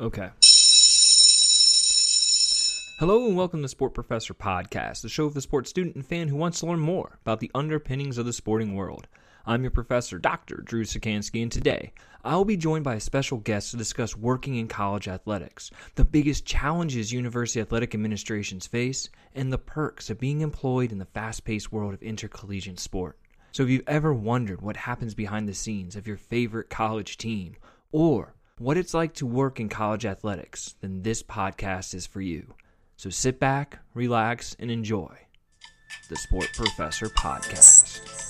Okay. Hello and welcome to Sport Professor Podcast, the show of the sports student and fan who wants to learn more about the underpinnings of the sporting world. I'm your professor, Dr. Drew Sikansky, and today I will be joined by a special guest to discuss working in college athletics, the biggest challenges university athletic administrations face, and the perks of being employed in the fast paced world of intercollegiate sport. So, if you've ever wondered what happens behind the scenes of your favorite college team, or what it's like to work in college athletics, then this podcast is for you. So sit back, relax, and enjoy the Sport Professor Podcast.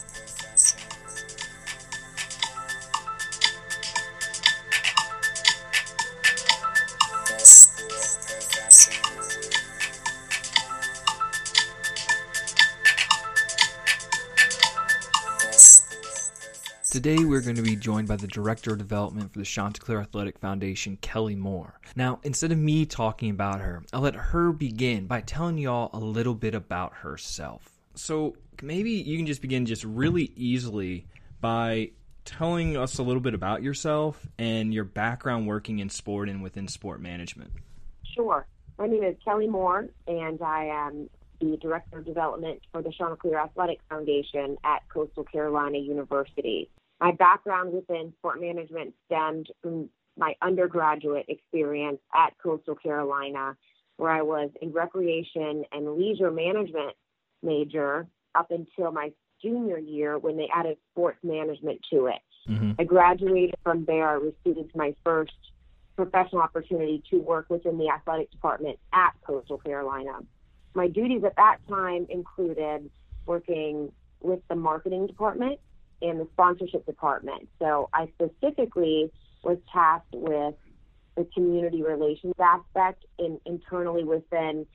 Today, we're going to be joined by the Director of Development for the Chanticleer Athletic Foundation, Kelly Moore. Now, instead of me talking about her, I'll let her begin by telling y'all a little bit about herself. So, maybe you can just begin just really easily by telling us a little bit about yourself and your background working in sport and within sport management. Sure. My name is Kelly Moore, and I am the Director of Development for the Chanticleer Athletic Foundation at Coastal Carolina University. My background within sport management stemmed from my undergraduate experience at Coastal Carolina, where I was a recreation and leisure management major up until my junior year when they added sports management to it. Mm-hmm. I graduated from there. I received my first professional opportunity to work within the athletic department at Coastal Carolina. My duties at that time included working with the marketing department in the sponsorship department. So I specifically was tasked with the community relations aspect in, internally within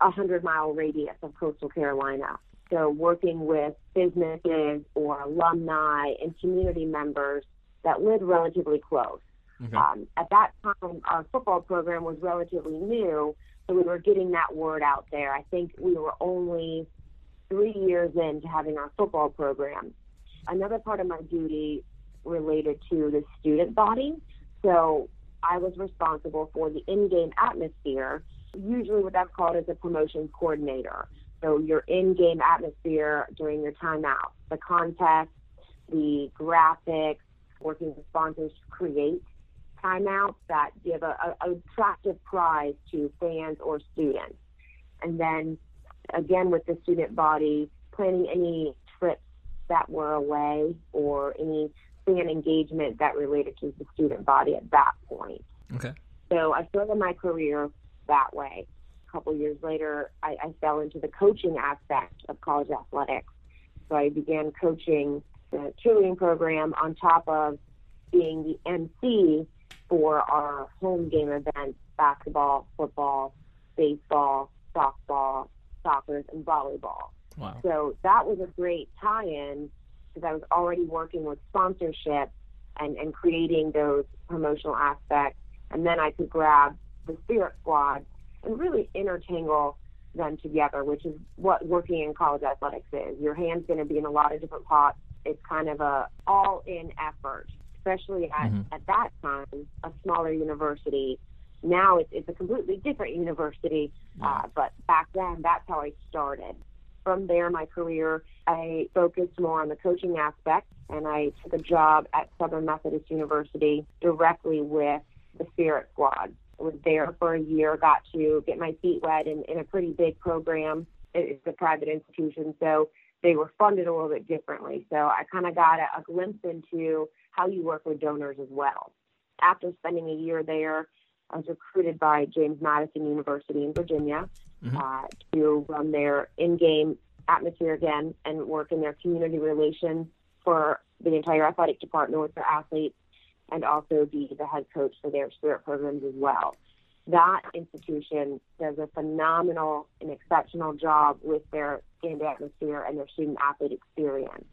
a hundred mile radius of coastal Carolina. So working with businesses or alumni and community members that live relatively close. Okay. Um, at that time, our football program was relatively new, so we were getting that word out there. I think we were only three years into having our football program another part of my duty related to the student body. So I was responsible for the in-game atmosphere. Usually, what that's called is a promotions coordinator. So your in-game atmosphere during your timeout, the context, the graphics, working with sponsors to create timeouts that give a, a, attractive prize to fans or students. And then again with the student body, planning any that were away or any fan engagement that related to the student body at that point. Okay. So I started my career that way. A couple years later, I, I fell into the coaching aspect of college athletics. So I began coaching the cheerleading program on top of being the MC for our home game events basketball, football, baseball, softball, soccer, and volleyball. Wow. So that was a great tie-in because I was already working with sponsorship and, and creating those promotional aspects. And then I could grab the Spirit Squad and really intertangle them together, which is what working in college athletics is. Your hand's going to be in a lot of different pots. It's kind of a all-in effort, especially at, mm-hmm. at that time, a smaller university. Now it's, it's a completely different university, uh, but back then that's how I started from there, my career, I focused more on the coaching aspect, and I took a job at Southern Methodist University directly with the Spirit Squad. I was there for a year, got to get my feet wet in, in a pretty big program. It's a private institution, so they were funded a little bit differently. So I kind of got a, a glimpse into how you work with donors as well. After spending a year there, I was recruited by James Madison University in Virginia mm-hmm. uh, to run their in-game atmosphere again and work in their community relations for the entire athletic department with their athletes and also be the head coach for their spirit programs as well. That institution does a phenomenal and exceptional job with their game atmosphere and their student athlete experience.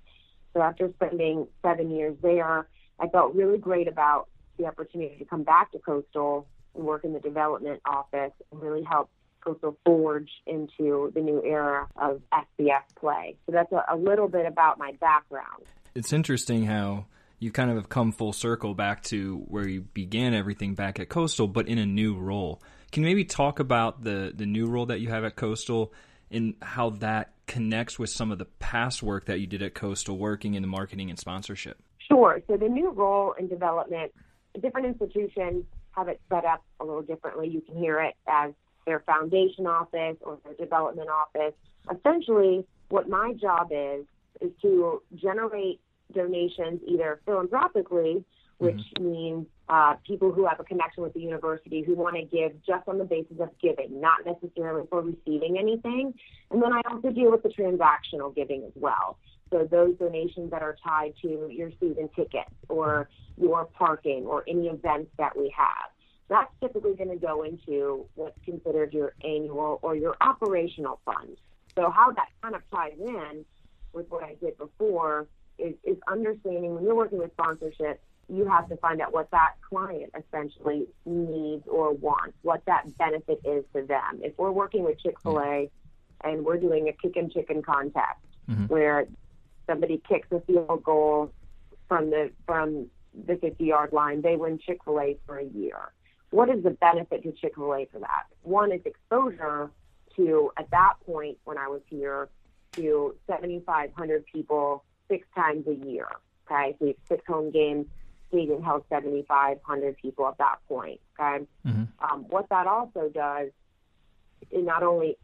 So after spending seven years there, I felt really great about the opportunity to come back to Coastal work in the development office and really help Coastal forge into the new era of FBS play. So that's a, a little bit about my background. It's interesting how you kind of have come full circle back to where you began everything back at Coastal, but in a new role. Can you maybe talk about the the new role that you have at Coastal and how that connects with some of the past work that you did at Coastal, working in the marketing and sponsorship? Sure. So the new role in development, different institutions have it set up a little differently. You can hear it as their foundation office or their development office. Essentially, what my job is is to generate donations either philanthropically, which mm-hmm. means uh, people who have a connection with the university who want to give just on the basis of giving, not necessarily for receiving anything. And then I also deal with the transactional giving as well. So those donations that are tied to your season tickets or your parking or any events that we have. That's typically going to go into what's considered your annual or your operational fund. So how that kind of ties in with what I did before is, is understanding when you're working with sponsorship, you have to find out what that client essentially needs or wants, what that benefit is to them. If we're working with Chick fil A and we're doing a kick and chicken contest mm-hmm. where somebody kicks a field goal from the from the 50 yard line, they win Chick fil A for a year. What is the benefit to Chick fil A for that? One is exposure to, at that point when I was here, to 7,500 people six times a year. Okay, so you have six home games, stadium held 7,500 people at that point. Okay, mm-hmm. um, what that also does, is not only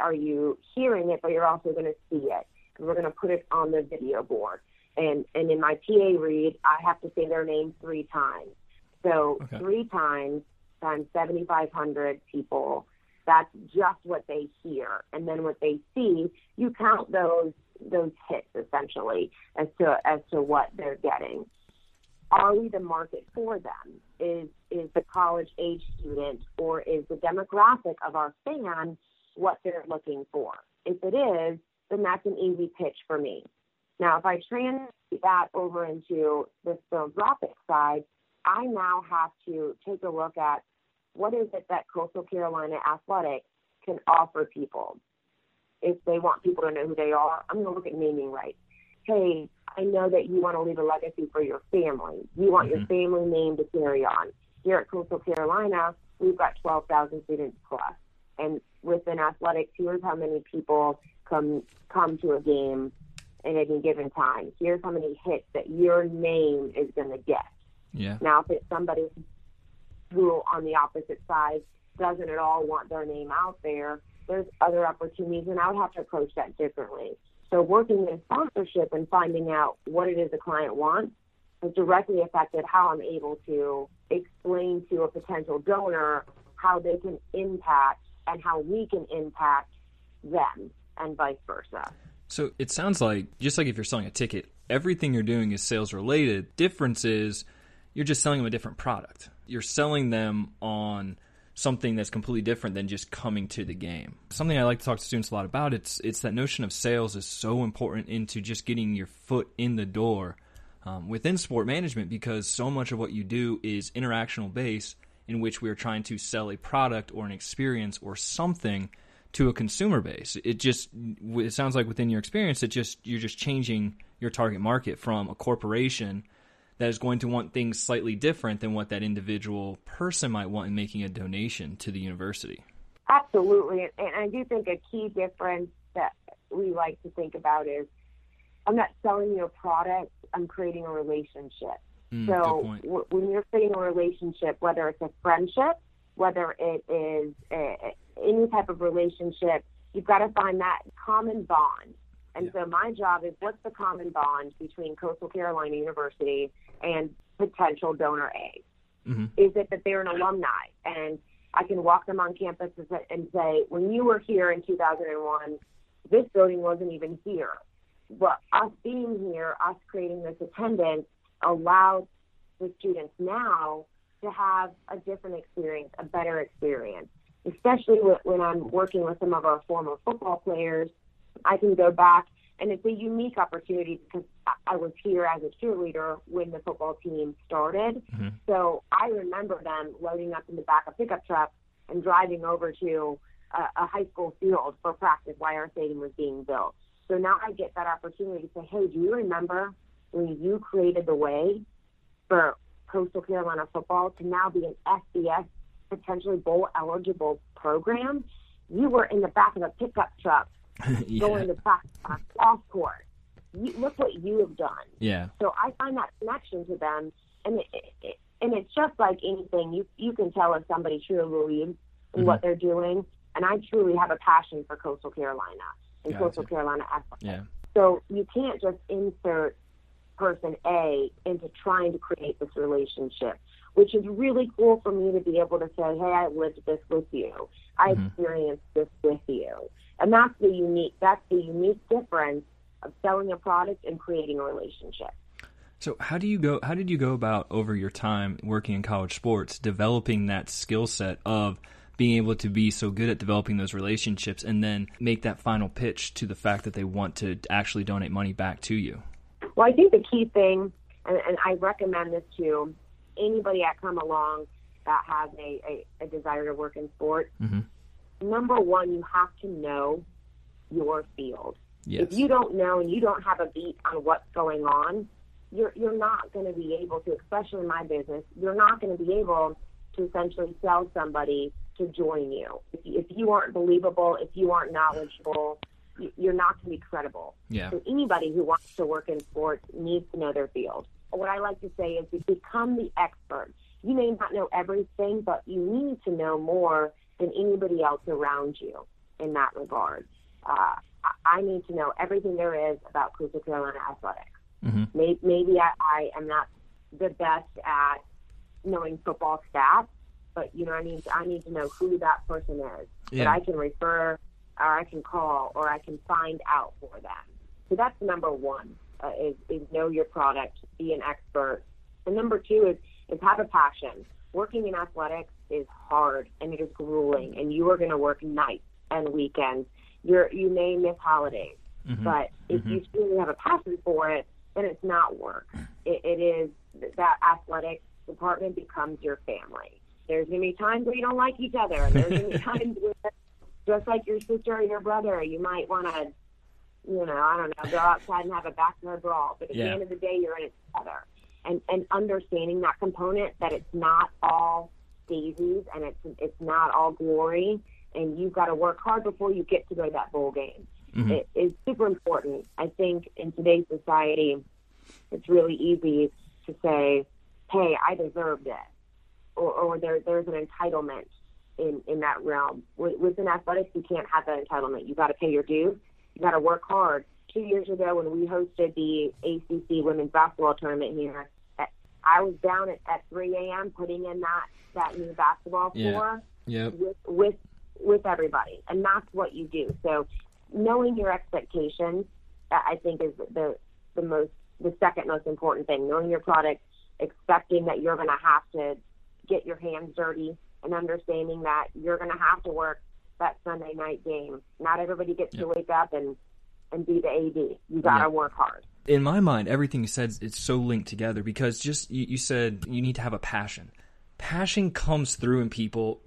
are you hearing it, but you're also going to see it. We're going to put it on the video board. And, and in my PA read, I have to say their name three times. So okay. three times times 7,500 people, that's just what they hear. And then what they see, you count those those hits essentially as to as to what they're getting. Are we the market for them? Is is the college age student or is the demographic of our fan what they're looking for? If it is, then that's an easy pitch for me. Now, if I translate that over into the philanthropic side, I now have to take a look at what is it that Coastal Carolina Athletics can offer people. If they want people to know who they are, I'm going to look at naming rights. Hey, I know that you want to leave a legacy for your family. You want mm-hmm. your family name to carry on. Here at Coastal Carolina, we've got 12,000 students plus. And within athletics, here's how many people come come to a game in any given time. Here's how many hits that your name is going to get. Yeah. Now, if it's somebody who, on the opposite side, doesn't at all want their name out there, there's other opportunities, and I would have to approach that differently. So, working in sponsorship and finding out what it is the client wants has directly affected how I'm able to explain to a potential donor how they can impact and how we can impact them and vice versa. So it sounds like just like if you're selling a ticket, everything you're doing is sales related. Difference is you're just selling them a different product. You're selling them on something that's completely different than just coming to the game. Something I like to talk to students a lot about. It's it's that notion of sales is so important into just getting your foot in the door um, within sport management because so much of what you do is interactional based, in which we are trying to sell a product or an experience or something to a consumer base. It just it sounds like within your experience, it just you're just changing your target market from a corporation that is going to want things slightly different than what that individual person might want in making a donation to the university. Absolutely. And I do think a key difference that we like to think about is I'm not selling you a product, I'm creating a relationship. Mm, so w- when you're creating a relationship, whether it's a friendship, whether it is a, any type of relationship, you've got to find that common bond. And yeah. so my job is what's the common bond between Coastal Carolina University and potential donor A? Mm-hmm. Is it that they're an alumni and I can walk them on campus and say, when you were here in 2001, this building wasn't even here. But us being here, us creating this attendance allows the students now to have a different experience, a better experience. Especially when I'm working with some of our former football players, I can go back and it's a unique opportunity because I was here as a cheerleader when the football team started. Mm-hmm. So I remember them loading up in the back of pickup trucks and driving over to a, a high school field for practice while our stadium was being built. So now I get that opportunity to say, hey, do you remember when you created the way for Coastal Carolina football to now be an FBS potentially bowl eligible program, you were in the back of a pickup truck yeah. going to practice off court. You, look what you have done. Yeah. So I find that connection to them, and it, it, and it's just like anything. You you can tell if somebody truly believes in mm-hmm. what they're doing, and I truly have a passion for Coastal Carolina and gotcha. Coastal Carolina athletics. Yeah. So you can't just insert person A into trying to create this relationship, which is really cool for me to be able to say, hey, I lived this with you. I mm-hmm. experienced this with you. And that's the unique that's the unique difference of selling a product and creating a relationship. So how do you go how did you go about over your time working in college sports developing that skill set of being able to be so good at developing those relationships and then make that final pitch to the fact that they want to actually donate money back to you? Well, I think the key thing, and, and I recommend this to anybody that come along that has a, a, a desire to work in sports. Mm-hmm. Number one, you have to know your field. Yes. If you don't know and you don't have a beat on what's going on, you're you're not going to be able to, especially in my business, you're not going to be able to essentially sell somebody to join you. If you, if you aren't believable, if you aren't knowledgeable, you're not going to be credible. Yeah. So anybody who wants to work in sports needs to know their field. What I like to say is to become the expert. You may not know everything, but you need to know more than anybody else around you in that regard. Uh, I need to know everything there is about Coastal Carolina athletics. Mm-hmm. Maybe, maybe I, I am not the best at knowing football stats, but you know, I need I need to know who that person is yeah. that I can refer or I can call or I can find out for them. So that's number one uh, is, is know your product, be an expert. And number two is, is have a passion. Working in athletics is hard and it is grueling and you are going to work nights and weekends. You're, you may miss holidays, mm-hmm. but if mm-hmm. you truly have a passion for it, then it's not work. It, it is that athletic department becomes your family. There's going to be times where you don't like each other. And there's going to be times where just like your sister or your brother, you might want to, you know, I don't know, go outside and have a backyard brawl. But at yeah. the end of the day, you're in it together. And and understanding that component that it's not all daisies and it's it's not all glory, and you've got to work hard before you get to go to that bowl game. Mm-hmm. It is super important. I think in today's society, it's really easy to say, "Hey, I deserved it," or, or there there's an entitlement in in that realm. With Within athletics, you can't have that entitlement. You got to pay your dues. You got to work hard. Two years ago, when we hosted the ACC women's basketball tournament here, I was down at, at 3 a.m. putting in that that new basketball floor yeah. with with with everybody, and that's what you do. So, knowing your expectations, I think, is the the most the second most important thing. Knowing your product, expecting that you're going to have to get your hands dirty and understanding that you're going to have to work that Sunday night game. Not everybody gets yep. to wake up and and be the AD. You got to yep. work hard. In my mind, everything you said it's so linked together because just you, you said you need to have a passion. Passion comes through in people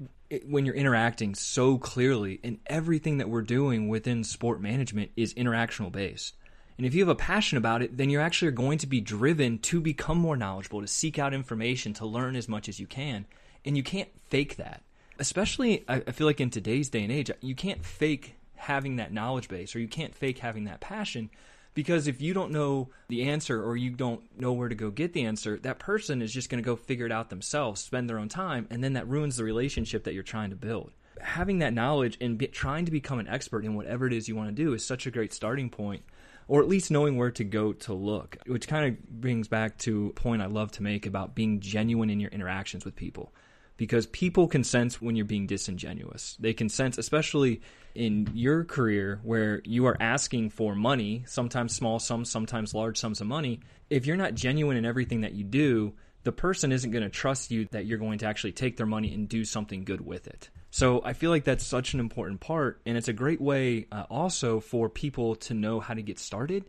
when you're interacting so clearly, and everything that we're doing within sport management is interactional based. And if you have a passion about it, then you're actually going to be driven to become more knowledgeable, to seek out information, to learn as much as you can and you can't fake that. Especially, I, feel like in today's day and age, you can't fake having that knowledge base or you can't fake having that passion because if you don't know the answer or you don't know where to go get the answer, that person is just going to go figure it out themselves, spend their own time, and then that ruins the relationship that you're trying to build. Having that knowledge and be, trying to become an expert in whatever it is you want to do is such a great starting point, or at least knowing where to go to look, which kind of brings back to a point I love to make about being genuine in your interactions with people because people can sense when you're being disingenuous. They can sense, especially in your career where you are asking for money, sometimes small sums, sometimes large sums of money. If you're not genuine in everything that you do, the person isn't going to trust you that you're going to actually take their money and do something good with it. So I feel like that's such an important part, and it's a great way uh, also for people to know how to get started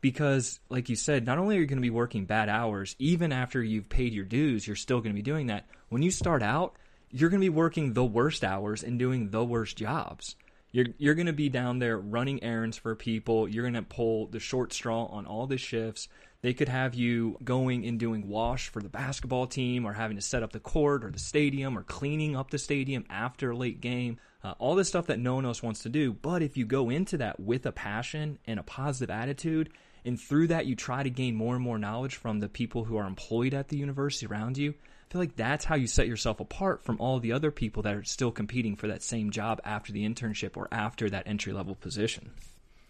because like you said not only are you going to be working bad hours even after you've paid your dues you're still going to be doing that when you start out you're going to be working the worst hours and doing the worst jobs you're, you're going to be down there running errands for people you're going to pull the short straw on all the shifts They could have you going and doing wash for the basketball team or having to set up the court or the stadium or cleaning up the stadium after a late game. Uh, all this stuff that no one else wants to do. But if you go into that with a passion and a positive attitude, and through that you try to gain more and more knowledge from the people who are employed at the university around you, I feel like that's how you set yourself apart from all the other people that are still competing for that same job after the internship or after that entry level position.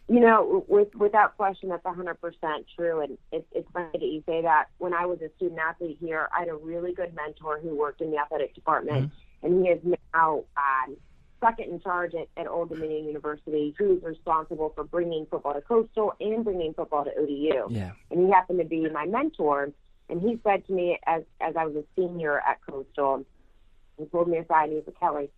You know, with, without question, that's 100% true. And it, it's funny that you say that. When I was a student athlete here, I had a really good mentor who worked in the athletic department, mm-hmm. and he is now um, second in charge at, at Old Dominion University, who's responsible for bringing football to Coastal and bringing football to ODU. Yeah. And he happened to be my mentor. And he said to me as, as I was a senior at Coastal, he pulled me aside and he said, Kelly,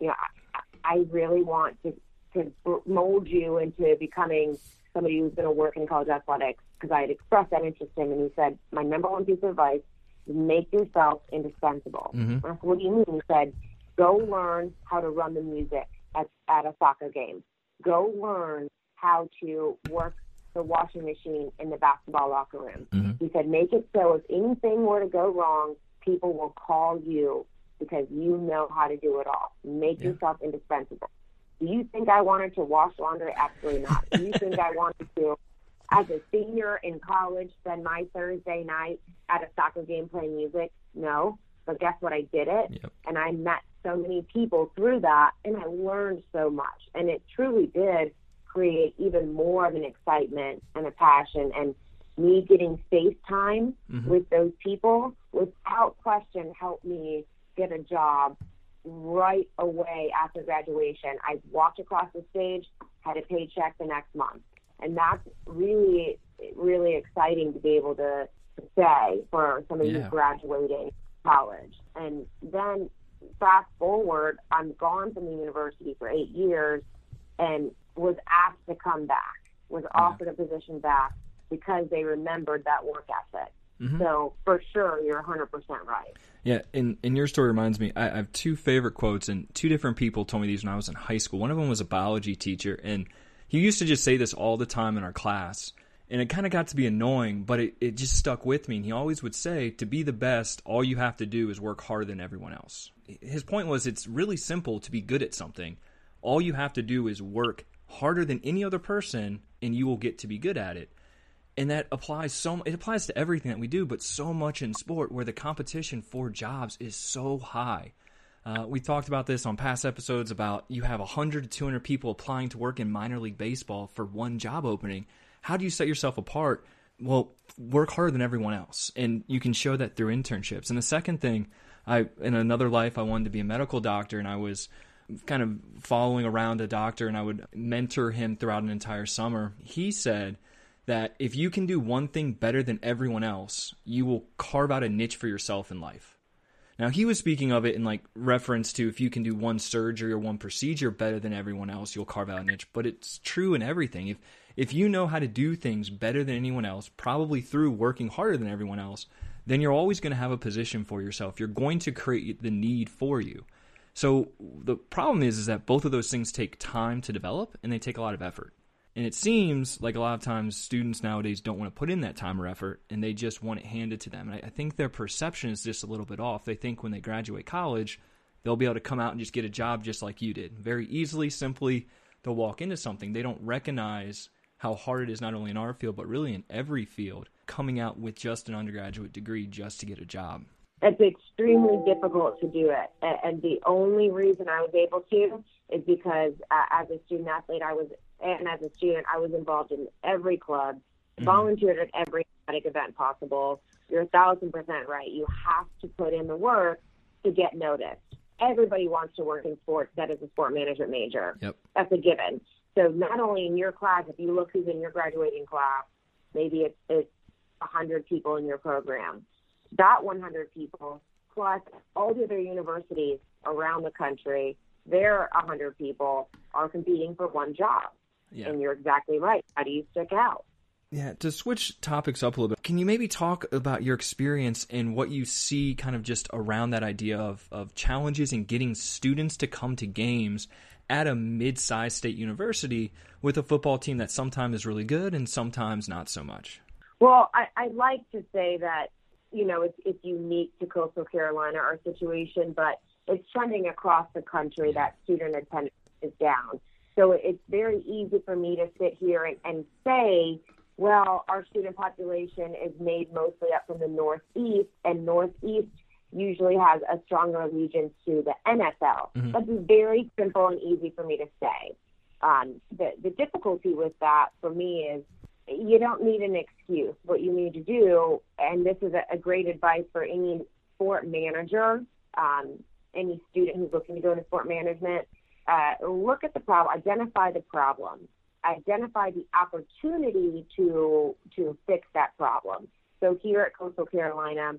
you know, I, I really want to to mold you into becoming somebody who's going to work in college athletics because I had expressed that interest in him. And he said, my number one piece of advice is make yourself indispensable. Mm-hmm. I said, what do you mean? He said, go learn how to run the music at, at a soccer game. Go learn how to work the washing machine in the basketball locker room. Mm-hmm. He said, make it so if anything were to go wrong, people will call you because you know how to do it all. Make yeah. yourself indispensable. Do you think I wanted to wash laundry? Absolutely not. Do you think I wanted to, as a senior in college, spend my Thursday night at a soccer game playing music? No. But guess what? I did it. Yep. And I met so many people through that, and I learned so much. And it truly did create even more of an excitement and a passion. And me getting face time mm-hmm. with those people, without question, helped me get a job right away after graduation. I walked across the stage, had a paycheck the next month. And that's really, really exciting to be able to, to say for somebody yeah. who's graduating college. And then fast forward, I'm gone from the university for eight years and was asked to come back, was offered a position back because they remembered that work ethic. Mm-hmm. So for sure, you're 100% right. Yeah, and, and your story reminds me, I, I have two favorite quotes, and two different people told me these when I was in high school. One of them was a biology teacher, and he used to just say this all the time in our class. And it kind of got to be annoying, but it, it just stuck with me. And he always would say, to be the best, all you have to do is work harder than everyone else. His point was, it's really simple to be good at something. All you have to do is work harder than any other person, and you will get to be good at it and that applies so it applies to everything that we do but so much in sport where the competition for jobs is so high uh, we talked about this on past episodes about you have 100 to 200 people applying to work in minor league baseball for one job opening how do you set yourself apart well work harder than everyone else and you can show that through internships and the second thing i in another life i wanted to be a medical doctor and i was kind of following around a doctor and i would mentor him throughout an entire summer he said that if you can do one thing better than everyone else, you will carve out a niche for yourself in life. Now, he was speaking of it in like reference to if you can do one surgery or one procedure better than everyone else, you'll carve out a niche. But it's true in everything. If if you know how to do things better than anyone else, probably through working harder than everyone else, then you're always going to have a position for yourself. You're going to create the need for you. So the problem is is that both of those things take time to develop and they take a lot of effort. And it seems like a lot of times students nowadays don't want to put in that time or effort and they just want it handed to them. And I, I think their perception is just a little bit off. They think when they graduate college, they'll be able to come out and just get a job just like you did. Very easily, simply, they'll walk into something. They don't recognize how hard it is, not only in our field, but really in every field, coming out with just an undergraduate degree just to get a job. It's extremely difficult to do it. And the only reason I was able to is because uh, as a student athlete, I was and as a student, I was involved in every club, mm-hmm. volunteered at every athletic event possible. You're a thousand percent right. You have to put in the work to get noticed. Everybody wants to work in sports that is a sport management major. Yep. That's a given. So not only in your class, if you look who's in your graduating class, maybe it's it's a hundred people in your program. That 100 people plus all the other universities around the country, their 100 people are competing for one job. Yeah. And you're exactly right. How do you stick out? Yeah, to switch topics up a little bit, can you maybe talk about your experience and what you see kind of just around that idea of, of challenges in getting students to come to games at a mid sized state university with a football team that sometimes is really good and sometimes not so much? Well, I, I'd like to say that you know it's it's unique to Coastal Carolina our situation, but it's trending across the country that student attendance is down. So it's very easy for me to sit here and, and say, well, our student population is made mostly up from the Northeast, and Northeast usually has a stronger allegiance to the NFL. Mm-hmm. That's very simple and easy for me to say. Um, the, the difficulty with that for me is you don't need an excuse. What you need to do, and this is a, a great advice for any sport manager, um, any student who's looking to go into sport management, uh, look at the problem, identify the problem, identify the opportunity to to fix that problem. So here at Coastal Carolina,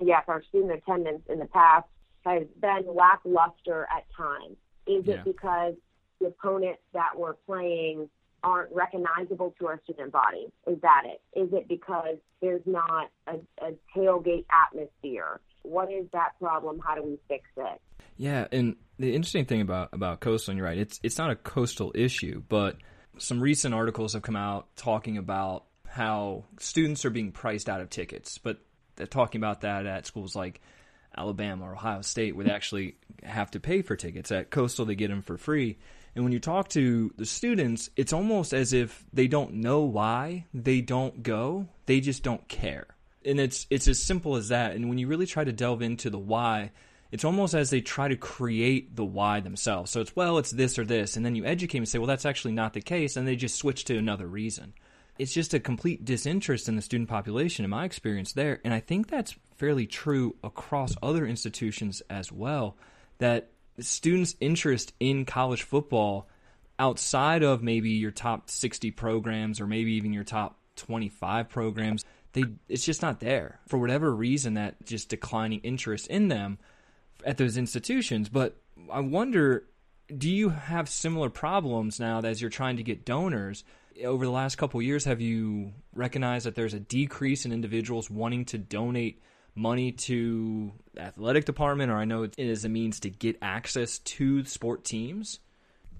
yes, our student attendance in the past has been lackluster at times. Is yeah. it because the opponents that we're playing aren't recognizable to our student body? Is that it? Is it because there's not a, a tailgate atmosphere? What is that problem? How do we fix it? Yeah, and the interesting thing about about coastal, and you're right, it's it's not a coastal issue, but some recent articles have come out talking about how students are being priced out of tickets, but talking about that at schools like Alabama or Ohio State, where they actually have to pay for tickets. At Coastal, they get them for free. And when you talk to the students, it's almost as if they don't know why they don't go. They just don't care. And it's it's as simple as that. And when you really try to delve into the why, it's almost as they try to create the why themselves. So it's well, it's this or this, and then you educate them and say, well, that's actually not the case, and they just switch to another reason. It's just a complete disinterest in the student population, in my experience there, and I think that's fairly true across other institutions as well. That students' interest in college football outside of maybe your top 60 programs or maybe even your top 25 programs they it's just not there for whatever reason that just declining interest in them at those institutions but i wonder do you have similar problems now as you're trying to get donors over the last couple years have you recognized that there's a decrease in individuals wanting to donate money to the athletic department, or I know it is a means to get access to sport teams?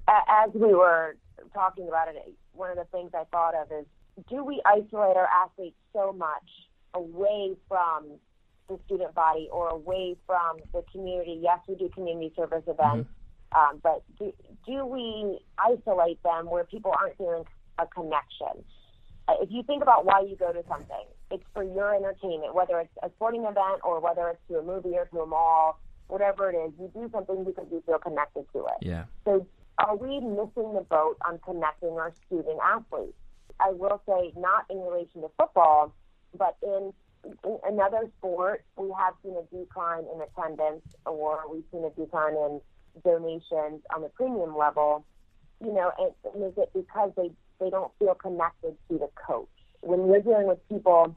As we were talking about it, one of the things I thought of is do we isolate our athletes so much away from the student body or away from the community? Yes, we do community service events, mm-hmm. um, but do, do we isolate them where people aren't feeling a connection? Uh, if you think about why you go to something, it's for your entertainment, whether it's a sporting event or whether it's to a movie or to a mall, whatever it is. You do something because you feel connected to it. Yeah. So are we missing the boat on connecting our student athletes? I will say not in relation to football, but in, in another sport, we have seen a decline in attendance or we've seen a decline in donations on the premium level. You know, and, and is it because they, they don't feel connected to the coach? when you're dealing with people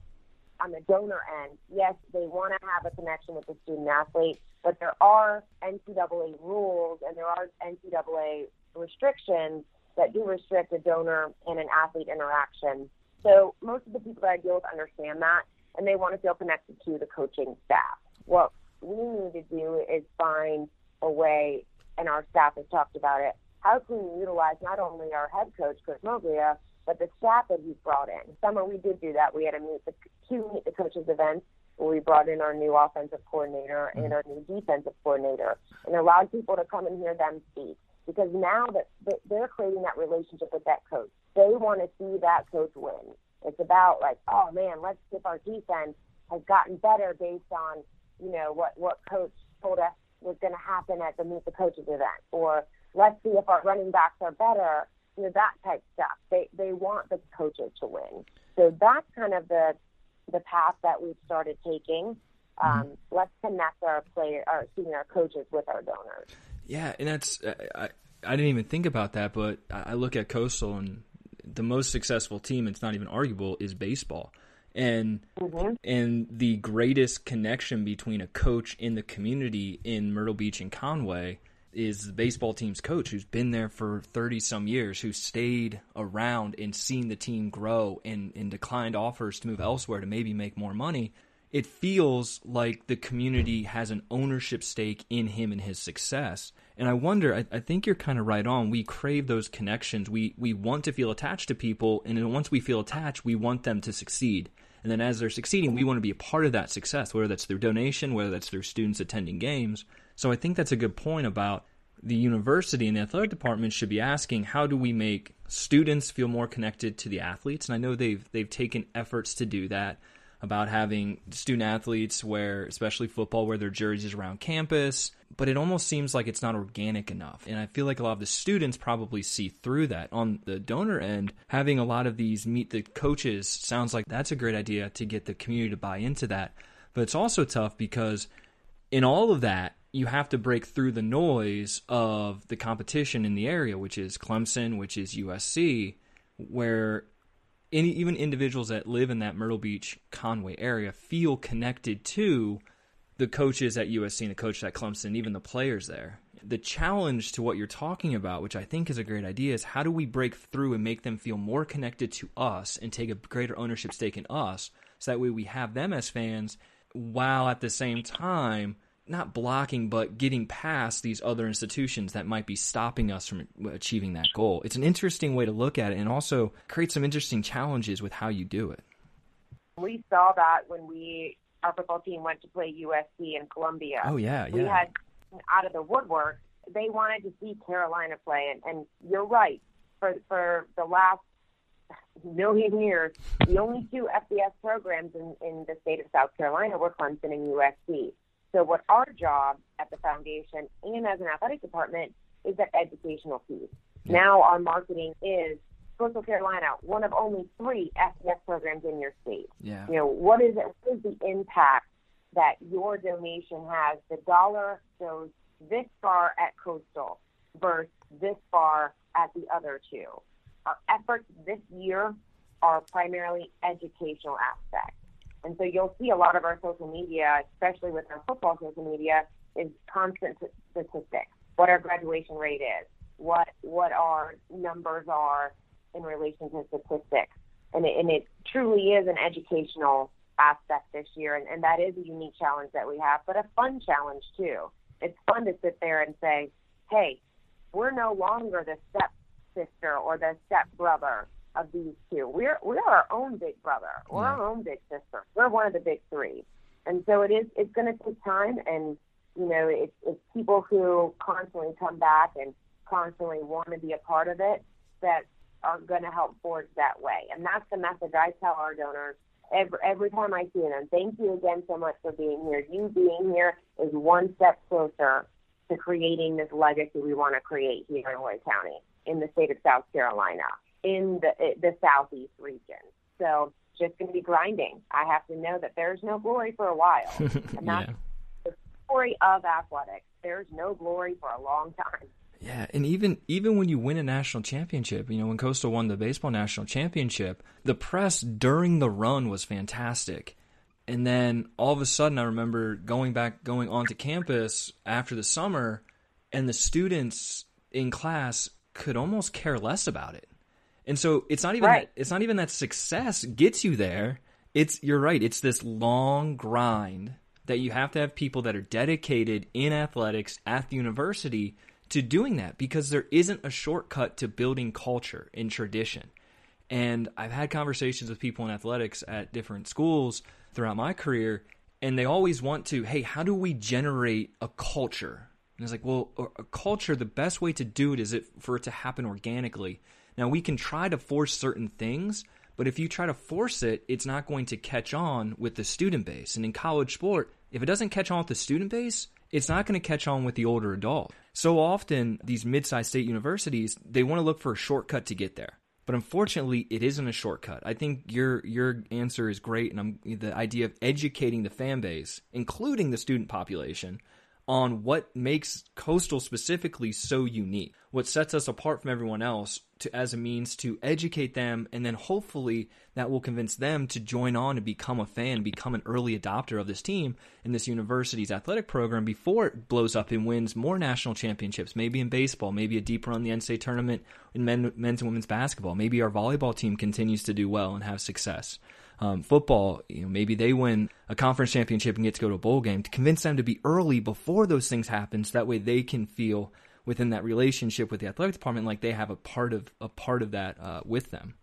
on the donor end, yes, they want to have a connection with the student athlete, but there are NCAA rules and there are NCAA restrictions that do restrict a donor and an athlete interaction. So most of the people that I deal with understand that, and they want to feel connected to the coaching staff. What we need to do is find a way, and our staff has talked about it. How can we utilize not only our head coach, Coach Moglia, but the staff that he's brought in. Summer we did do that. We had a meet the two meet the coaches events where we brought in our new offensive coordinator mm-hmm. and our new defensive coordinator and allowed people to come and hear them speak. Because now that they're creating that relationship with that coach, they want to see that coach win. It's about like, oh man, let's see if our defense has gotten better based on, you know, what what coach told us was going to happen at the meet the coaches event, or let's see if our running backs are better you know, that type stuff. They they want the coaches to win. So that's kind of the the path that we've started taking. Mm-hmm. Um, mm-hmm. Let's connect our player, our excuse me, our coaches with our donors. Yeah, and that's I I didn't even think about that, but I look at Coastal and the most successful team. It's not even arguable is baseball. And mm-hmm. and the greatest connection between a coach in the community in Myrtle Beach and Conway is the baseball team's coach who's been there for 30 some years, who stayed around and seen the team grow and, and declined offers to move elsewhere to maybe make more money. It feels like the community has an ownership stake in him and his success. And I wonder, I, I think you're kind of right on. We crave those connections. We we want to feel attached to people, and then once we feel attached, we want them to succeed. And then as they're succeeding, we want to be a part of that success, whether that's through donation, whether that's through students attending games. So I think that's a good point about the university and the athletic department should be asking how do we make students feel more connected to the athletes? And I know they've they've taken efforts to do that about having student athletes wear, especially football, wear their jerseys around campus. But it almost seems like it's not organic enough. And I feel like a lot of the students probably see through that. On the donor end, having a lot of these meet the coaches sounds like that's a great idea to get the community to buy into that. But it's also tough because in all of that, you have to break through the noise of the competition in the area, which is Clemson, which is USC, where any, even individuals that live in that Myrtle Beach, Conway area feel connected to the coaches at USC and the coaches at Clemson, even the players there. The challenge to what you're talking about, which I think is a great idea, is how do we break through and make them feel more connected to us and take a greater ownership stake in us so that way we have them as fans while at the same time not blocking, but getting past these other institutions that might be stopping us from achieving that goal. It's an interesting way to look at it and also create some interesting challenges with how you do it. We saw that when we, our football team went to play USC in Columbia. Oh, yeah, yeah. We had out of the woodwork, they wanted to see Carolina play. And, and you're right. For, for the last million years, the only two FBS programs in, in the state of South Carolina were Clemson and USC. So what our job at the foundation and as an athletic department is that educational piece. Now our marketing is Coastal Carolina, one of only three FBS programs in your state. Yeah. You know, what is it what is the impact that your donation has? The dollar goes this far at Coastal versus this far at the other two. Our efforts this year are primarily educational aspects. And so you'll see a lot of our social media, especially with our football social media, is constant statistics. What our graduation rate is, what what our numbers are in relation to statistics, and it, and it truly is an educational aspect this year, and, and that is a unique challenge that we have, but a fun challenge too. It's fun to sit there and say, "Hey, we're no longer the step sister or the step brother of these two. We're we're our own big brother. We're yeah. our own big sister. We're one of the big three. And so it is it's gonna take time and you know, it's it's people who constantly come back and constantly want to be a part of it that are gonna help forge that way. And that's the message I tell our donors every every time I see them. Thank you again so much for being here. You being here is one step closer to creating this legacy we want to create here in Lloyd County in the state of South Carolina in the eh, the southeast region. So just going to be grinding. I have to know that there's no glory for a while, and that's yeah. the story of athletics. There's no glory for a long time. Yeah, and even even when you win a national championship, you know, when Coastal won the baseball national championship, the press during the run was fantastic. And then all of a sudden I remember going back going onto campus after the summer and the students in class could almost care less about it. And so it's not even right. that, it's not even that success gets you there. It's you're right. It's this long grind that you have to have people that are dedicated in athletics at the university to doing that because there isn't a shortcut to building culture and tradition. And I've had conversations with people in athletics at different schools throughout my career, and they always want to, hey, how do we generate a culture? And it's like, well, a culture, the best way to do it is it, for it to happen organically. Now, we can try to force certain things, but if you try to force it, it's not going to catch on with the student base. And in college sport, if it doesn't catch on with the student base, it's not going to catch on with the older adult. So often, these mid sized state universities, they want to look for a shortcut to get there. But unfortunately, it isn't a shortcut. I think your your answer is great, and I'm, the idea of educating the fan base, including the student population, on what makes Coastal specifically so unique, what sets us apart from everyone else to, as a means to educate them, and then hopefully that will convince them to join on and become a fan, become an early adopter of this team in this university's athletic program before it blows up and wins more national championships, maybe in baseball, maybe a deep run in the NCAA tournament in men, men's and women's basketball. Maybe our volleyball team continues to do well and have success. um, football, you know, maybe they win a conference championship and get to go to a bowl game. To convince them to be early before those things happen, so that way they can feel within that relationship with the athletic department like they have a part of a part of that uh, with them.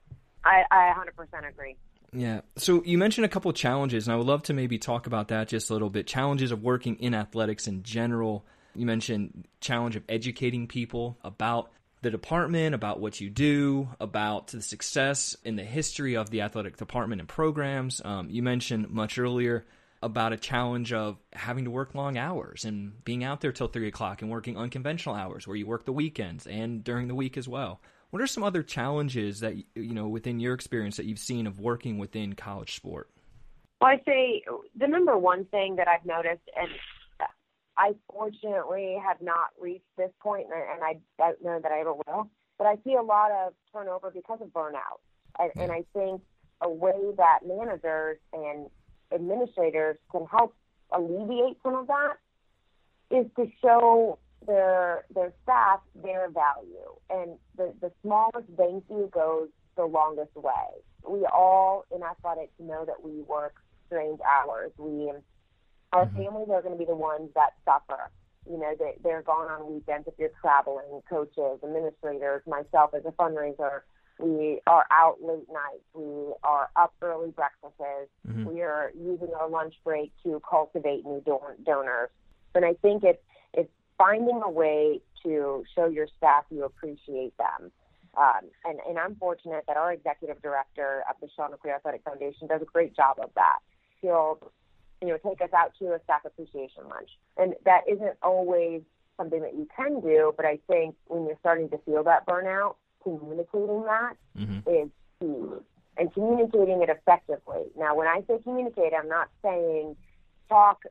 I, I 100% agree. Yeah. So you mentioned a couple challenges, and I would love to maybe talk about that just a little bit. Challenges of working in athletics in general. You mentioned challenge of educating people about the department, about what you do, about the success in the history of the athletic department and programs. Um, you mentioned much earlier about a challenge of having to work long hours and being out there till three o'clock and working unconventional hours where you work the weekends and during the week as well. What are some other challenges that you know within your experience that you've seen of working within college sport? Well, I say the number one thing that I've noticed, and I fortunately have not reached this point, and I don't know that I ever will, but I see a lot of turnover because of burnout, and, and I think a way that managers and administrators can help alleviate some of that is to show their their staff their value, and the the smallest thank you goes the longest way. We all in athletics know that we work strange hours. We our mm-hmm. families are going to be the ones that suffer. You know, they, they're gone on weekends if you're traveling, coaches, administrators, myself as a fundraiser. We are out late nights. We are up early breakfasts. Mm-hmm. We are using our lunch break to cultivate new don- donors. And I think it's it's finding a way to show your staff you appreciate them. Um, and, and I'm fortunate that our executive director of the Chanticleer Athletic Foundation does a great job of that. He'll, you know, take us out to a staff appreciation lunch. And that isn't always something that you can do, but I think when you're starting to feel that burnout, communicating that mm-hmm. is key. And communicating it effectively. Now, when I say communicate, I'm not saying talk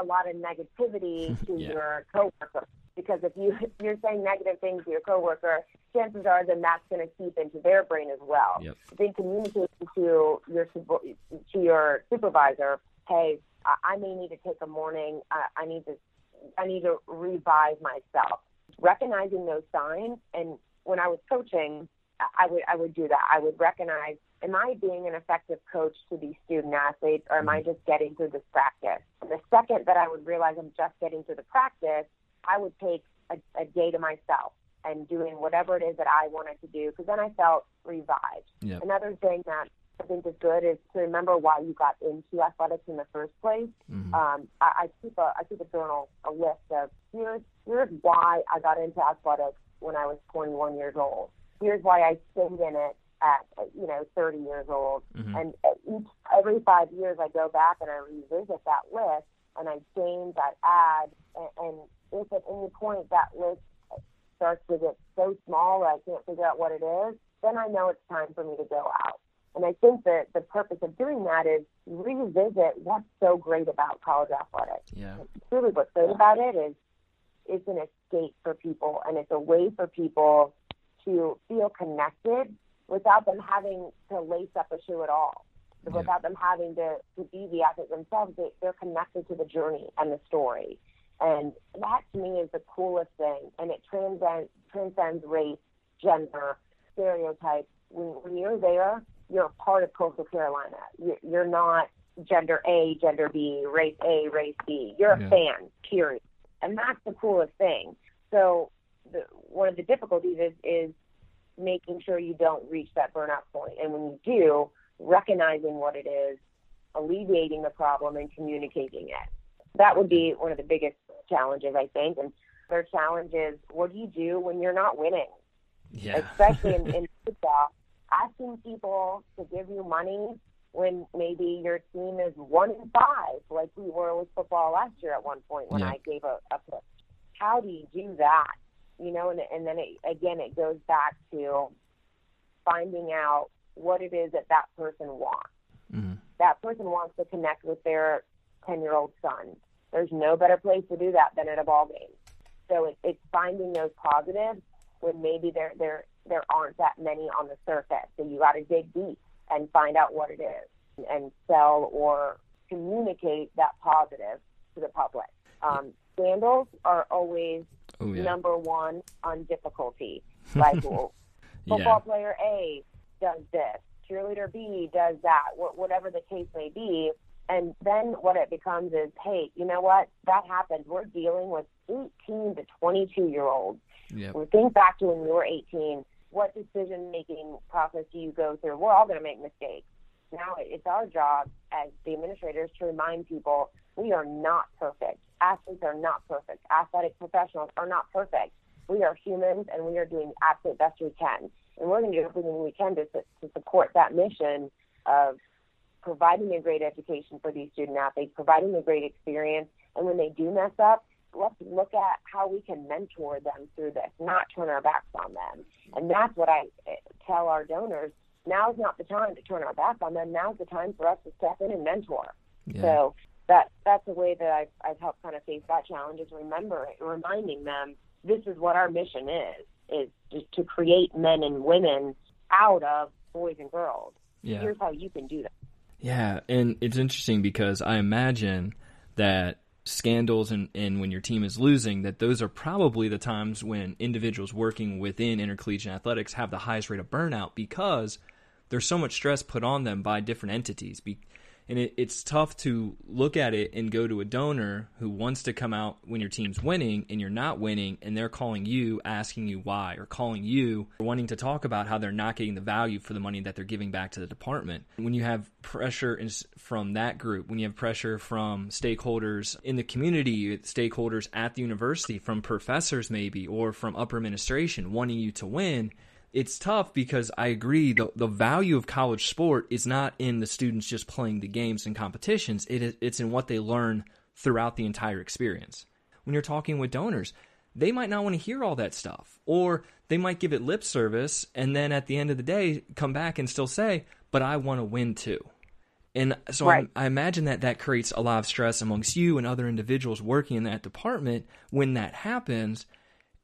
a lot of negativity to yeah. your coworker because if you if you're saying negative things to your coworker, chances are then that's going to seep into their brain as well. Yep. Then communicating to your to your supervisor, hey, I may need to take a morning. I need to I need to revise myself. Recognizing those signs, and when I was coaching, I would I would do that. I would recognize am I being an effective coach to these student athletes or am I mm-hmm. just getting through this practice? And the second that I would realize I'm just getting through the practice, I would take a, a day to myself and doing whatever it is that I wanted to do because then I felt revived. Yep. Another thing that I think is good is to remember why you got into athletics in the first place. Mm-hmm. Um, I, I keep a I keep a journal, a list of here's here's why I got into athletics when I was 21 years old. Here's why I stayed in it at you know 30 years old. Mm-hmm. And each every five years, I go back and I revisit that list and I change, I add, and, and if at any point that list starts to get so small that I can't figure out what it is, then I know it's time for me to go out. And I think that the purpose of doing that is revisit what's so great about college athletics. Yeah. Really, what's great about it is it's an escape for people, and it's a way for people to feel connected without them having to lace up a shoe at all. Yeah. Without them having to, to be the athlete themselves, they, they're connected to the journey and the story. And that to me is the coolest thing. And it transcends, transcends race, gender, stereotypes. When, when you're there, you're a part of Coastal Carolina. You're, you're not gender A, gender B, race A, race B. You're a yeah. fan, period. And that's the coolest thing. So the, one of the difficulties is, is making sure you don't reach that burnout point. And when you do, recognizing what it is, alleviating the problem, and communicating it. That would be one of the biggest challenges, I think. And their challenge is what do you do when you're not winning? Yeah. Especially in, in football, asking people to give you money when maybe your team is one in five, like we were with football last year at one point when yeah. I gave a, a pitch. How do you do that? you know, and, and then it, again, it goes back to finding out what it is that that person wants. Mm-hmm. That person wants to connect with their 10 year old son. There's no better place to do that than at a ball game. So it, it's finding those positives when maybe there there there aren't that many on the surface. So you got to dig deep and find out what it is and sell or communicate that positive to the public. Um, scandals are always oh, yeah. number one on difficulty. Like well, football yeah. player A does this cheerleader B does that, whatever the case may be. And then what it becomes is, hey, you know what? That happened. We're dealing with 18 to 22 year olds. Yep. think back to when you were 18. What decision making process do you go through? We're all going to make mistakes. Now it's our job as the administrators to remind people we are not perfect. Athletes are not perfect. Athletic professionals are not perfect. We are humans and we are doing the absolute best we can. And we're going to do everything we can to, to support that mission of providing a great education for these student athletes, providing a great experience. And when they do mess up, let's look at how we can mentor them through this, not turn our backs on them. And that's what I eh, tell our donors. Now's not the time to turn our back on them. Now's the time for us to step in and mentor. Yeah. So that that's a way that I've, I've helped kind of face that challenge is remember reminding them this is what our mission is is just to create men and women out of boys and girls. Yeah. Here's how you can do that. Yeah, and it's interesting because I imagine that scandals and, and when your team is losing, that those are probably the times when individuals working within intercollegiate athletics have the highest rate of burnout because there's so much stress put on them by different entities. Be, and it, it's tough to look at it and go to a donor who wants to come out when your team's winning and you're not winning and they're calling you asking you why or calling you wanting to talk about how they're not getting the value for the money that they're giving back to the department. When you have pressure in, from that group when you have pressure from stakeholders in the community stakeholders at the university from professors maybe or from upper administration wanting you to win it's tough because I agree the the value of college sport is not in the students just playing the games and competitions. It it's in what they learn throughout the entire experience. When you're talking with donors, they might not want to hear all that stuff, or they might give it lip service, and then at the end of the day, come back and still say, "But I want to win too." And so right. I, I imagine that that creates a lot of stress amongst you and other individuals working in that department when that happens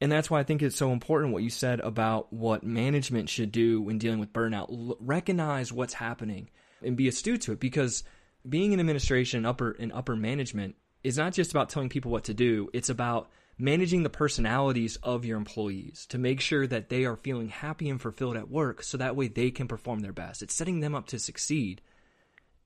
and that's why I think it's so important what you said about what management should do when dealing with burnout. L- recognize what's happening and be astute to it because being in administration and upper in upper management is not just about telling people what to do, it's about managing the personalities of your employees to make sure that they are feeling happy and fulfilled at work so that way they can perform their best. It's setting them up to succeed.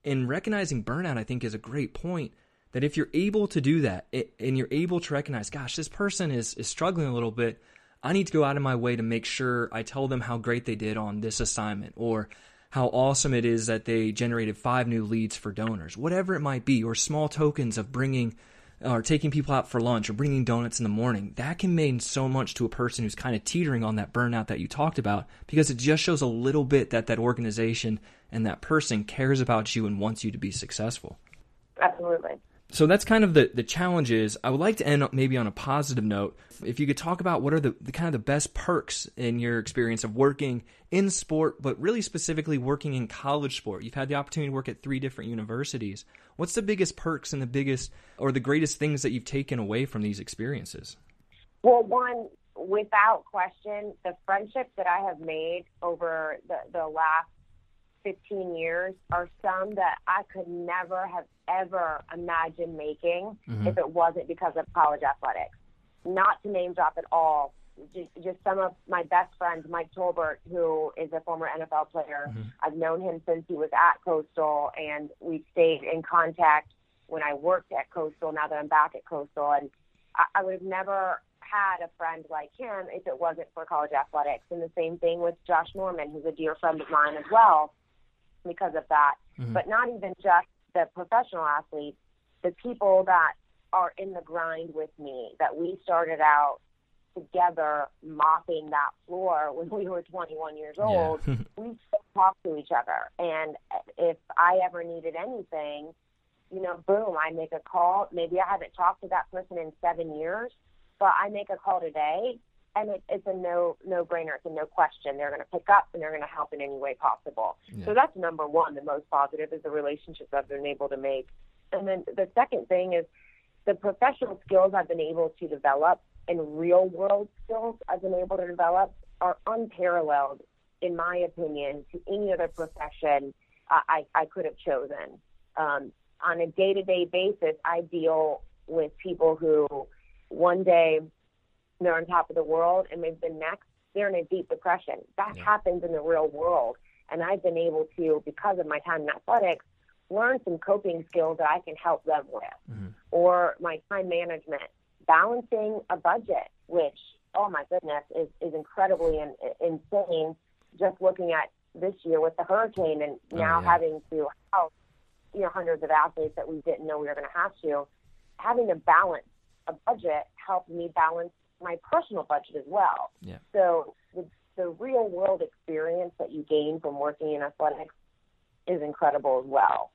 And recognizing burnout, I think, is a great point that if you're able to do that and you're able to recognize, gosh, this person is, is struggling a little bit, I need to go out of my way to make sure I tell them how great they did on this assignment or how awesome it is that they generated five new leads for donors, whatever it might be, or small tokens of bringing or taking people out for lunch or bringing donuts in the morning. That can mean so much to a person who's kind of teetering on that burnout that you talked about because it just shows a little bit that that organization and that person cares about you and wants you to be successful. Absolutely so that's kind of the, the challenges. I would like to end maybe on a positive note. If you could talk about what are the, the kind of the best perks in your experience of working in sport, but really specifically working in college sport. You've had the opportunity to work at three different universities. What's the biggest perks and the biggest or the greatest things that you've taken away from these experiences? Well, one, without question, the friendships that I have made over the, the last 15 years are some that I could never have ever imagined making mm-hmm. if it wasn't because of college athletics. Not to name drop at all, just, just some of my best friends, Mike Tolbert, who is a former NFL player. Mm-hmm. I've known him since he was at Coastal, and we stayed in contact when I worked at Coastal. Now that I'm back at Coastal, and I, I would have never had a friend like him if it wasn't for college athletics. And the same thing with Josh Norman, who's a dear friend of mine as well because of that. Mm-hmm. But not even just the professional athletes, the people that are in the grind with me, that we started out together mopping that floor when we were 21 years old, yeah. we still talk to each other. And if I ever needed anything, you know, boom, I make a call. Maybe I haven't talked to that person in seven years, but I make a call today and it, it's a no no brainer. It's a no question. They're going to pick up and they're going to help in any way possible. Yeah. So that's number one. The most positive is the relationships I've been able to make. And then the second thing is the professional skills I've been able to develop and real world skills I've been able to develop are unparalleled, in my opinion, to any other profession I, I could have chosen. Um, on a day to day basis, I deal with people who one day they're on top of the world, and they've been next they're in a deep depression. That yeah. happens in the real world. And I've been able to, because of my time in athletics, learn some coping skills that I can help them with. Mm-hmm. Or my time management, balancing a budget, which, oh my goodness, is, is incredibly in, insane. Just looking at this year with the hurricane and oh, now oh, yeah. having to house, you know, hundreds of athletes that we didn't know we were going to have to, having to balance a budget helped me balance my personal budget as well. Yeah. So the, the real world experience that you gain from working in athletics is incredible as well.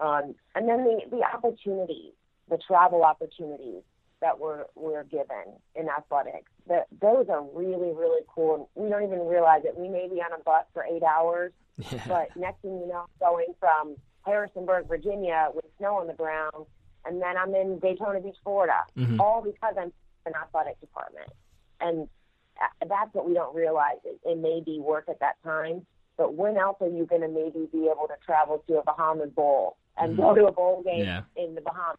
Um, and then the, the opportunities, the travel opportunities that we're, we're given in athletics, that those are really, really cool. We don't even realize it. We may be on a bus for eight hours, yeah. but next thing you know, going from Harrisonburg, Virginia with snow on the ground, and then I'm in Daytona Beach, Florida, mm-hmm. all because I'm in athletic department. And that's what we don't realize. It, it may be work at that time, but when else are you going to maybe be able to travel to a Bahamas Bowl and mm-hmm. go to a bowl game yeah. in the Bahamas.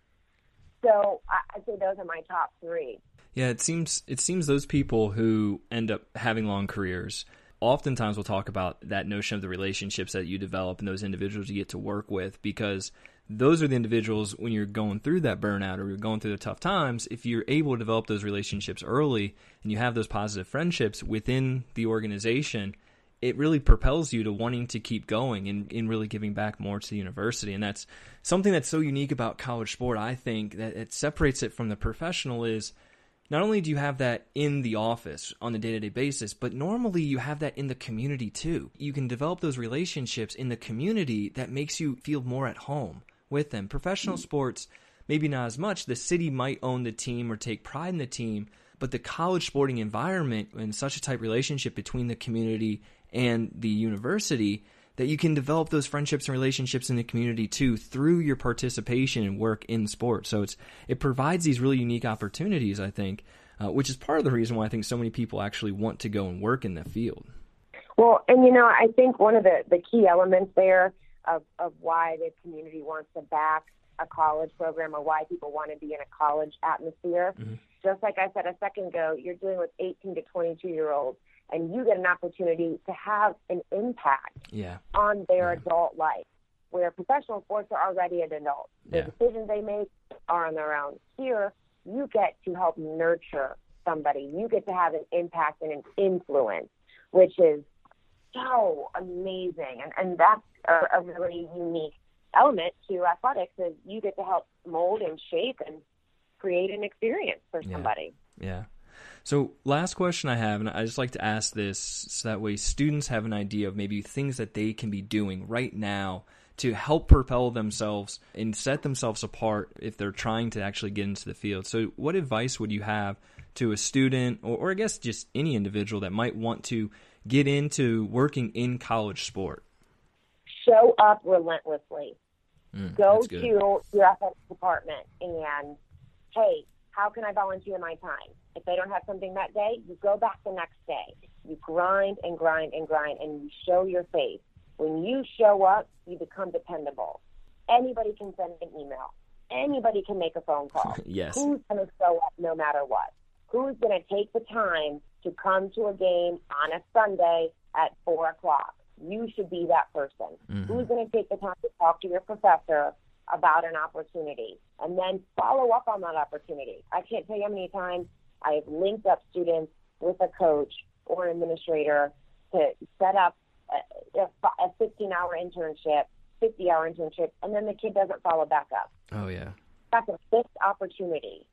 So I, I'd say those are my top three. Yeah, it seems it seems those people who end up having long careers oftentimes we'll talk about that notion of the relationships that you develop and those individuals you get to work with because those are the individuals when you're going through that burnout or you're going through the tough times if you're able to develop those relationships early and you have those positive friendships within the organization it really propels you to wanting to keep going and, and really giving back more to the university. And that's something that's so unique about college sport, I think, that it separates it from the professional is not only do you have that in the office on a day to day basis, but normally you have that in the community too. You can develop those relationships in the community that makes you feel more at home with them. Professional mm-hmm. sports, maybe not as much. The city might own the team or take pride in the team, but the college sporting environment and such a tight relationship between the community and the university that you can develop those friendships and relationships in the community too through your participation and work in sports. So it's it provides these really unique opportunities, I think, uh, which is part of the reason why I think so many people actually want to go and work in the field. Well, and you know, I think one of the the key elements there of of why the community wants to back a college program or why people want to be in a college atmosphere. Mm-hmm. Just like I said a second ago, you're dealing with 18 to 22 year olds and you get an opportunity to have an impact yeah. on their yeah. adult life. Where professional sports are already an adult, the yeah. decisions they make are on their own. Here, you get to help nurture somebody. You get to have an impact and an influence, which is so amazing, and and that's a, a really unique element to athletics. Is you get to help mold and shape and create an experience for somebody. Yeah. yeah. So, last question I have, and I just like to ask this so that way students have an idea of maybe things that they can be doing right now to help propel themselves and set themselves apart if they're trying to actually get into the field. So, what advice would you have to a student, or, or I guess just any individual that might want to get into working in college sport? Show up relentlessly. Mm, Go to your athletic department and, hey, how can I volunteer my time? If they don't have something that day, you go back the next day. You grind and grind and grind and you show your face. When you show up, you become dependable. Anybody can send an email. Anybody can make a phone call. yes. Who's going to show up no matter what? Who's going to take the time to come to a game on a Sunday at 4 o'clock? You should be that person. Mm-hmm. Who's going to take the time to talk to your professor about an opportunity and then follow up on that opportunity. I can't tell you how many times I have linked up students with a coach or an administrator to set up a, a 15 hour internship, 50 hour internship, and then the kid doesn't follow back up. Oh, yeah. That's a fixed opportunity.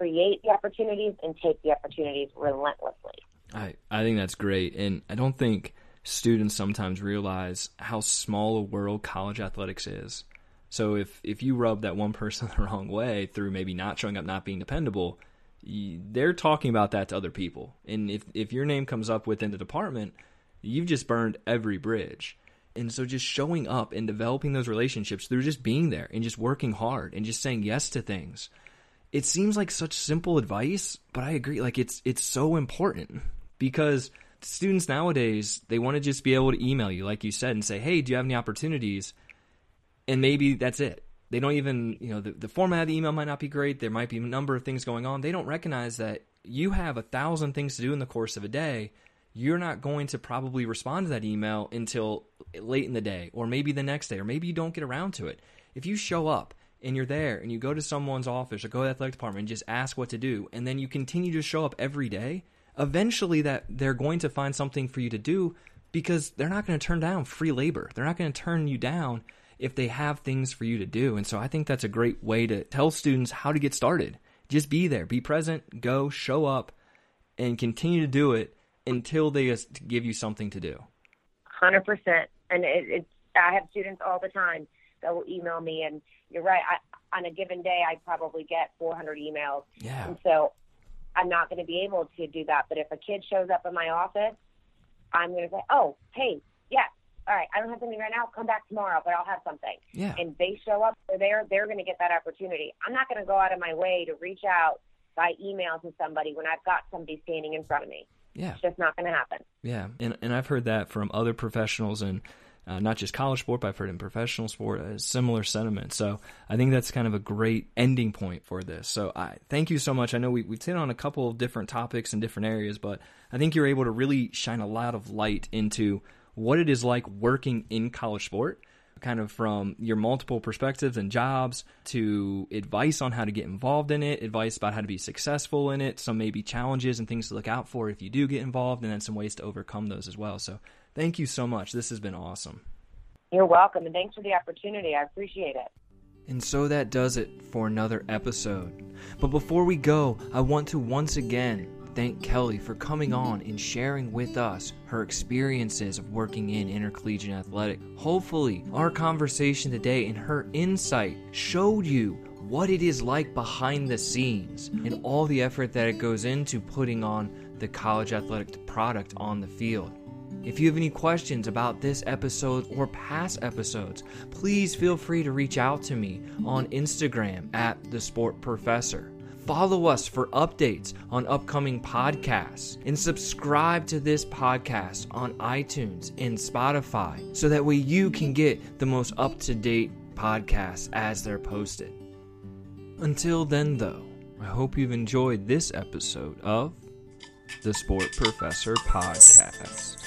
Create the opportunities and take the opportunities relentlessly. I, I think that's great. And I don't think students sometimes realize how small a world college athletics is. So if if you rub that one person the wrong way through maybe not showing up, not being dependable, you, they're talking about that to other people. And if if your name comes up within the department, you've just burned every bridge. And so just showing up and developing those relationships through just being there and just working hard and just saying yes to things. It seems like such simple advice, but I agree like it's it's so important because students nowadays they want to just be able to email you like you said and say, "Hey, do you have any opportunities?" and maybe that's it. They don't even, you know, the, the format of the email might not be great. There might be a number of things going on. They don't recognize that you have a thousand things to do in the course of a day. you're not going to probably respond to that email until late in the day, or maybe the next day, or maybe you don't get around to it. If you show up and you're there and you go to someone's office or go to the athletic department and just ask what to do, and then you continue to show up every day, eventually that they're going to find something for you to do because they're not going to turn down free labor. They're not going to turn you down if they have things for you to do. And so I think that's a great way to tell students how to get started. Just be there, be present, go, show up, and continue to do it until they give you something to do. Hundred percent, and it, it's I have students all the time that will email me, and you're right. I, on a given day, I probably get 400 emails, Yeah. and so I'm not going to be able to do that. But if a kid shows up in my office, I'm going to say, "Oh, hey, yeah, all right, I don't have something right now. Come back tomorrow, but I'll have something." Yeah. And they show up, they're there, they're going to get that opportunity. I'm not going to go out of my way to reach out by email to somebody when I've got somebody standing in front of me. Yeah. It's just not going to happen. Yeah, and and I've heard that from other professionals and uh, not just college sport, but I've heard in professional sport a similar sentiment. So I think that's kind of a great ending point for this. So I thank you so much. I know we we've hit on a couple of different topics in different areas, but I think you're able to really shine a lot of light into what it is like working in college sport. Kind of from your multiple perspectives and jobs to advice on how to get involved in it, advice about how to be successful in it, some maybe challenges and things to look out for if you do get involved, and then some ways to overcome those as well. So, thank you so much. This has been awesome. You're welcome, and thanks for the opportunity. I appreciate it. And so that does it for another episode. But before we go, I want to once again thank Kelly for coming on and sharing with us her experiences of working in intercollegiate athletic. Hopefully, our conversation today and her insight showed you what it is like behind the scenes and all the effort that it goes into putting on the college athletic product on the field. If you have any questions about this episode or past episodes, please feel free to reach out to me on Instagram at the Sport Professor. Follow us for updates on upcoming podcasts and subscribe to this podcast on iTunes and Spotify so that way you can get the most up to date podcasts as they're posted. Until then, though, I hope you've enjoyed this episode of the Sport Professor Podcast.